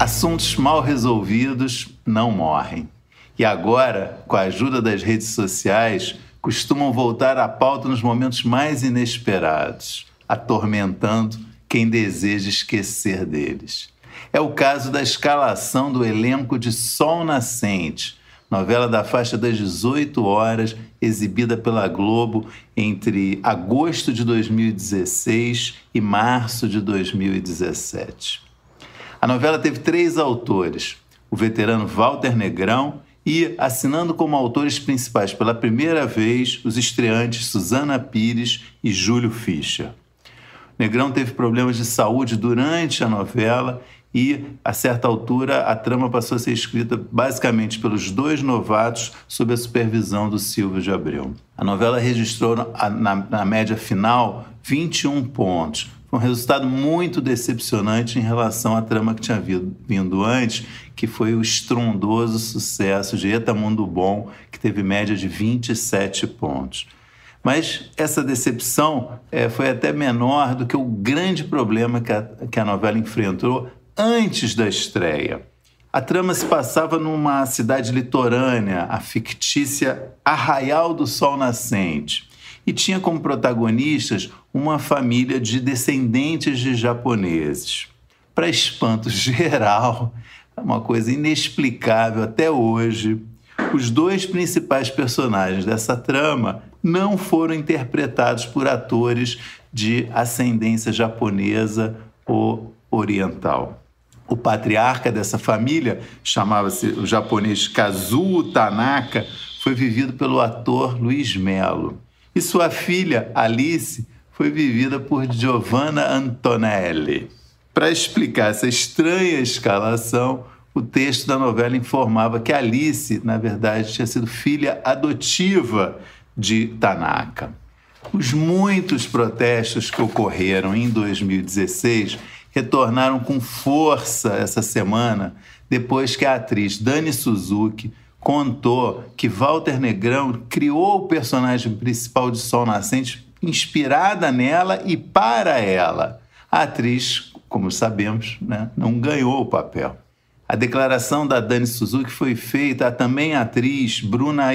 Assuntos mal resolvidos não morrem. E agora, com a ajuda das redes sociais, costumam voltar à pauta nos momentos mais inesperados, atormentando quem deseja esquecer deles. É o caso da escalação do elenco de Sol Nascente, novela da faixa das 18 horas, exibida pela Globo entre agosto de 2016 e março de 2017. A novela teve três autores: o veterano Walter Negrão e, assinando como autores principais pela primeira vez, os estreantes Susana Pires e Júlio Fischer. Negrão teve problemas de saúde durante a novela e, a certa altura, a trama passou a ser escrita basicamente pelos dois novatos sob a supervisão do Silvio de Abreu. A novela registrou, na, na média final, 21 pontos, foi um resultado muito decepcionante em relação à trama que tinha vindo antes, que foi o estrondoso sucesso de Eta Mundo Bom, que teve média de 27 pontos. Mas essa decepção é, foi até menor do que o grande problema que a, que a novela enfrentou antes da estreia. A trama se passava numa cidade litorânea, a fictícia Arraial do Sol Nascente e tinha como protagonistas uma família de descendentes de japoneses. Para espanto geral, uma coisa inexplicável até hoje, os dois principais personagens dessa trama não foram interpretados por atores de ascendência japonesa ou oriental. O patriarca dessa família, chamava-se o japonês Kazuo Tanaka, foi vivido pelo ator Luiz Melo. E sua filha, Alice, foi vivida por Giovanna Antonelli. Para explicar essa estranha escalação, o texto da novela informava que Alice, na verdade, tinha sido filha adotiva de Tanaka. Os muitos protestos que ocorreram em 2016 retornaram com força essa semana depois que a atriz Dani Suzuki contou que Walter Negrão criou o personagem principal de Sol Nascente inspirada nela e para ela. A atriz, como sabemos, né, não ganhou o papel. A declaração da Dani Suzuki foi feita a também atriz Bruna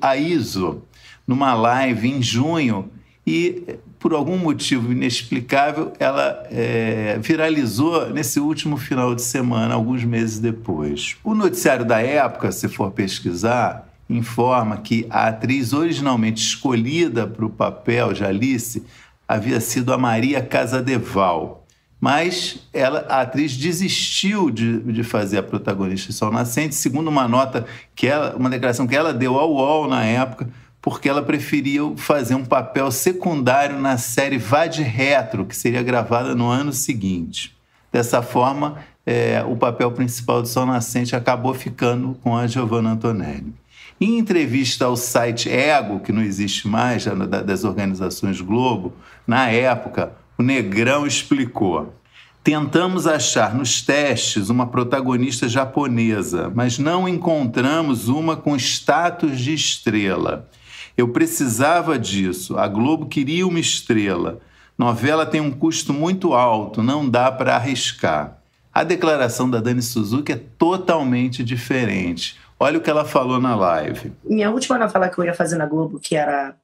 Aizo numa live em junho e por algum motivo inexplicável, ela é, viralizou nesse último final de semana, alguns meses depois. O noticiário da época, se for pesquisar, informa que a atriz originalmente escolhida para o papel de Alice havia sido a Maria Casadeval. Mas ela, a atriz desistiu de, de fazer a protagonista de Sol Nascente, segundo uma nota que ela, uma declaração que ela deu ao UOL na época, porque ela preferia fazer um papel secundário na série Vade Retro, que seria gravada no ano seguinte. Dessa forma, é, o papel principal do Sol Nascente acabou ficando com a Giovanna Antonelli. Em entrevista ao site Ego, que não existe mais, das organizações Globo, na época, o Negrão explicou. Tentamos achar nos testes uma protagonista japonesa, mas não encontramos uma com status de estrela. Eu precisava disso. A Globo queria uma estrela. Novela tem um custo muito alto, não dá para arriscar. A declaração da Dani Suzuki é totalmente diferente. Olha o que ela falou na live. Minha última novela que eu ia fazer na Globo, que era.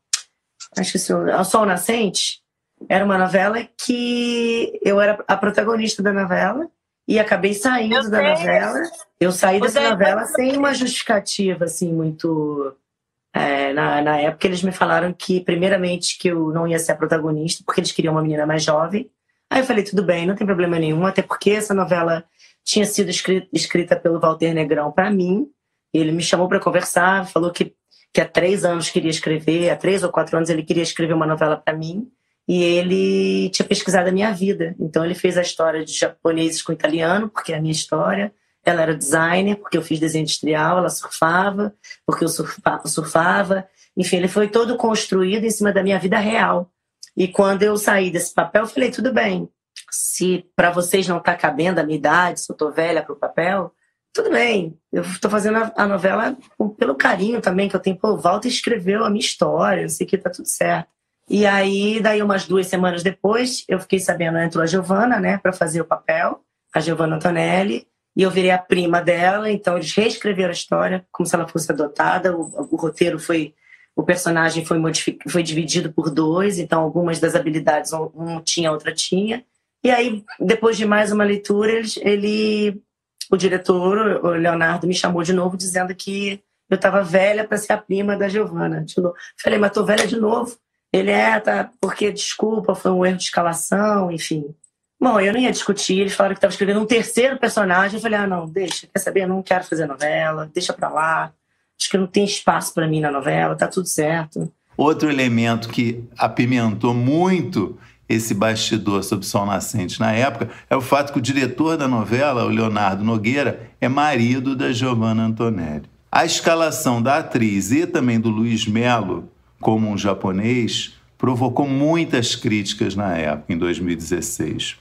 Acho que o Sol Nascente, era uma novela que eu era a protagonista da novela e acabei saindo da novela. Eu saí dessa novela sem uma justificativa, assim, muito é, na, na época eles me falaram que, primeiramente, que eu não ia ser a protagonista, porque eles queriam uma menina mais jovem. Aí eu falei, tudo bem, não tem problema nenhum, até porque essa novela tinha sido escrita, escrita pelo Walter Negrão para mim. Ele me chamou para conversar, falou que, que há três anos queria escrever, há três ou quatro anos ele queria escrever uma novela para mim. E ele tinha pesquisado a minha vida. Então ele fez a história de japoneses com italiano, porque é a minha história ela era designer, porque eu fiz desenho industrial, ela surfava, porque eu surfava, surfava. Enfim, ele foi todo construído em cima da minha vida real. E quando eu saí desse papel, eu falei: tudo bem, se para vocês não está cabendo a minha idade, se eu estou velha para o papel, tudo bem. Eu estou fazendo a, a, novela pelo carinho também que eu tenho. Pô, o Walter escreveu a minha história, não sei que, tá tudo certo. E aí, daí umas duas semanas depois, eu fiquei sabendo, entrou a Giovana, né, para fazer o papel, a Giovana Antonelli, e eu virei a prima dela, então eles reescreveram a história como se ela fosse adotada, o, o roteiro foi, o personagem foi, foi dividido por dois, então algumas das habilidades um tinha, a outra tinha, e aí, depois de mais uma leitura, ele, ele o diretor, o Leonardo, me chamou de novo dizendo que eu estava velha para ser a prima da Giovana. Falei, mas tô velha de novo. Ele é, tá, porque desculpa, foi um erro de escalação, enfim. Bom, eu não ia discutir, eles falaram que estava escrevendo um terceiro personagem. Eu falei, ah, não, deixa, quer saber? Eu não quero fazer novela, deixa pra lá. Acho que não tem espaço para mim na novela, tá tudo certo. Outro elemento que apimentou muito esse bastidor sobre Sol Nascente na época é o fato que o diretor da novela, o Leonardo Nogueira, é marido da Giovanna Antonelli. A escalação da atriz e também do Luiz Melo como um japonês provocou muitas críticas na época, em 2016.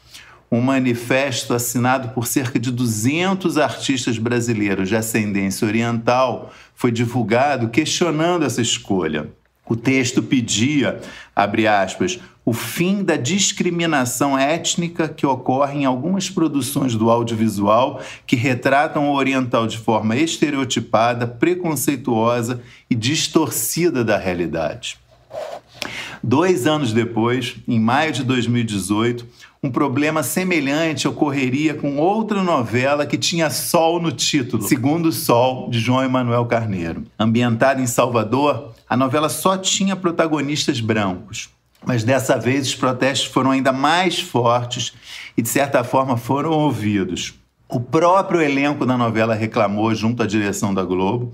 Um manifesto assinado por cerca de 200 artistas brasileiros de ascendência oriental foi divulgado questionando essa escolha. O texto pedia, abre aspas, o fim da discriminação étnica que ocorre em algumas produções do audiovisual que retratam o oriental de forma estereotipada, preconceituosa e distorcida da realidade. Dois anos depois, em maio de 2018, um problema semelhante ocorreria com outra novela que tinha Sol no título, Segundo Sol, de João Emanuel Carneiro. Ambientada em Salvador, a novela só tinha protagonistas brancos. Mas dessa vez os protestos foram ainda mais fortes e, de certa forma, foram ouvidos. O próprio elenco da novela reclamou junto à direção da Globo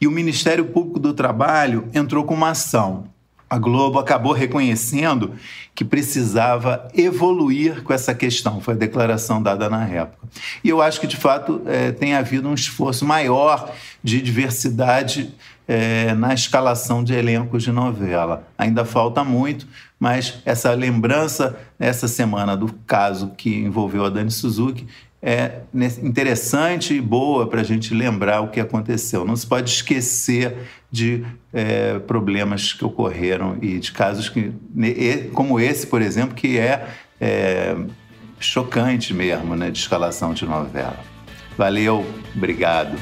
e o Ministério Público do Trabalho entrou com uma ação. A Globo acabou reconhecendo que precisava evoluir com essa questão, foi a declaração dada na época. E eu acho que, de fato, é, tem havido um esforço maior de diversidade é, na escalação de elencos de novela. Ainda falta muito, mas essa lembrança essa semana do caso que envolveu a Dani Suzuki é interessante e boa para a gente lembrar o que aconteceu. Não se pode esquecer de é, problemas que ocorreram e de casos que, como esse, por exemplo, que é, é chocante mesmo, né, de escalação de novela. Valeu, obrigado.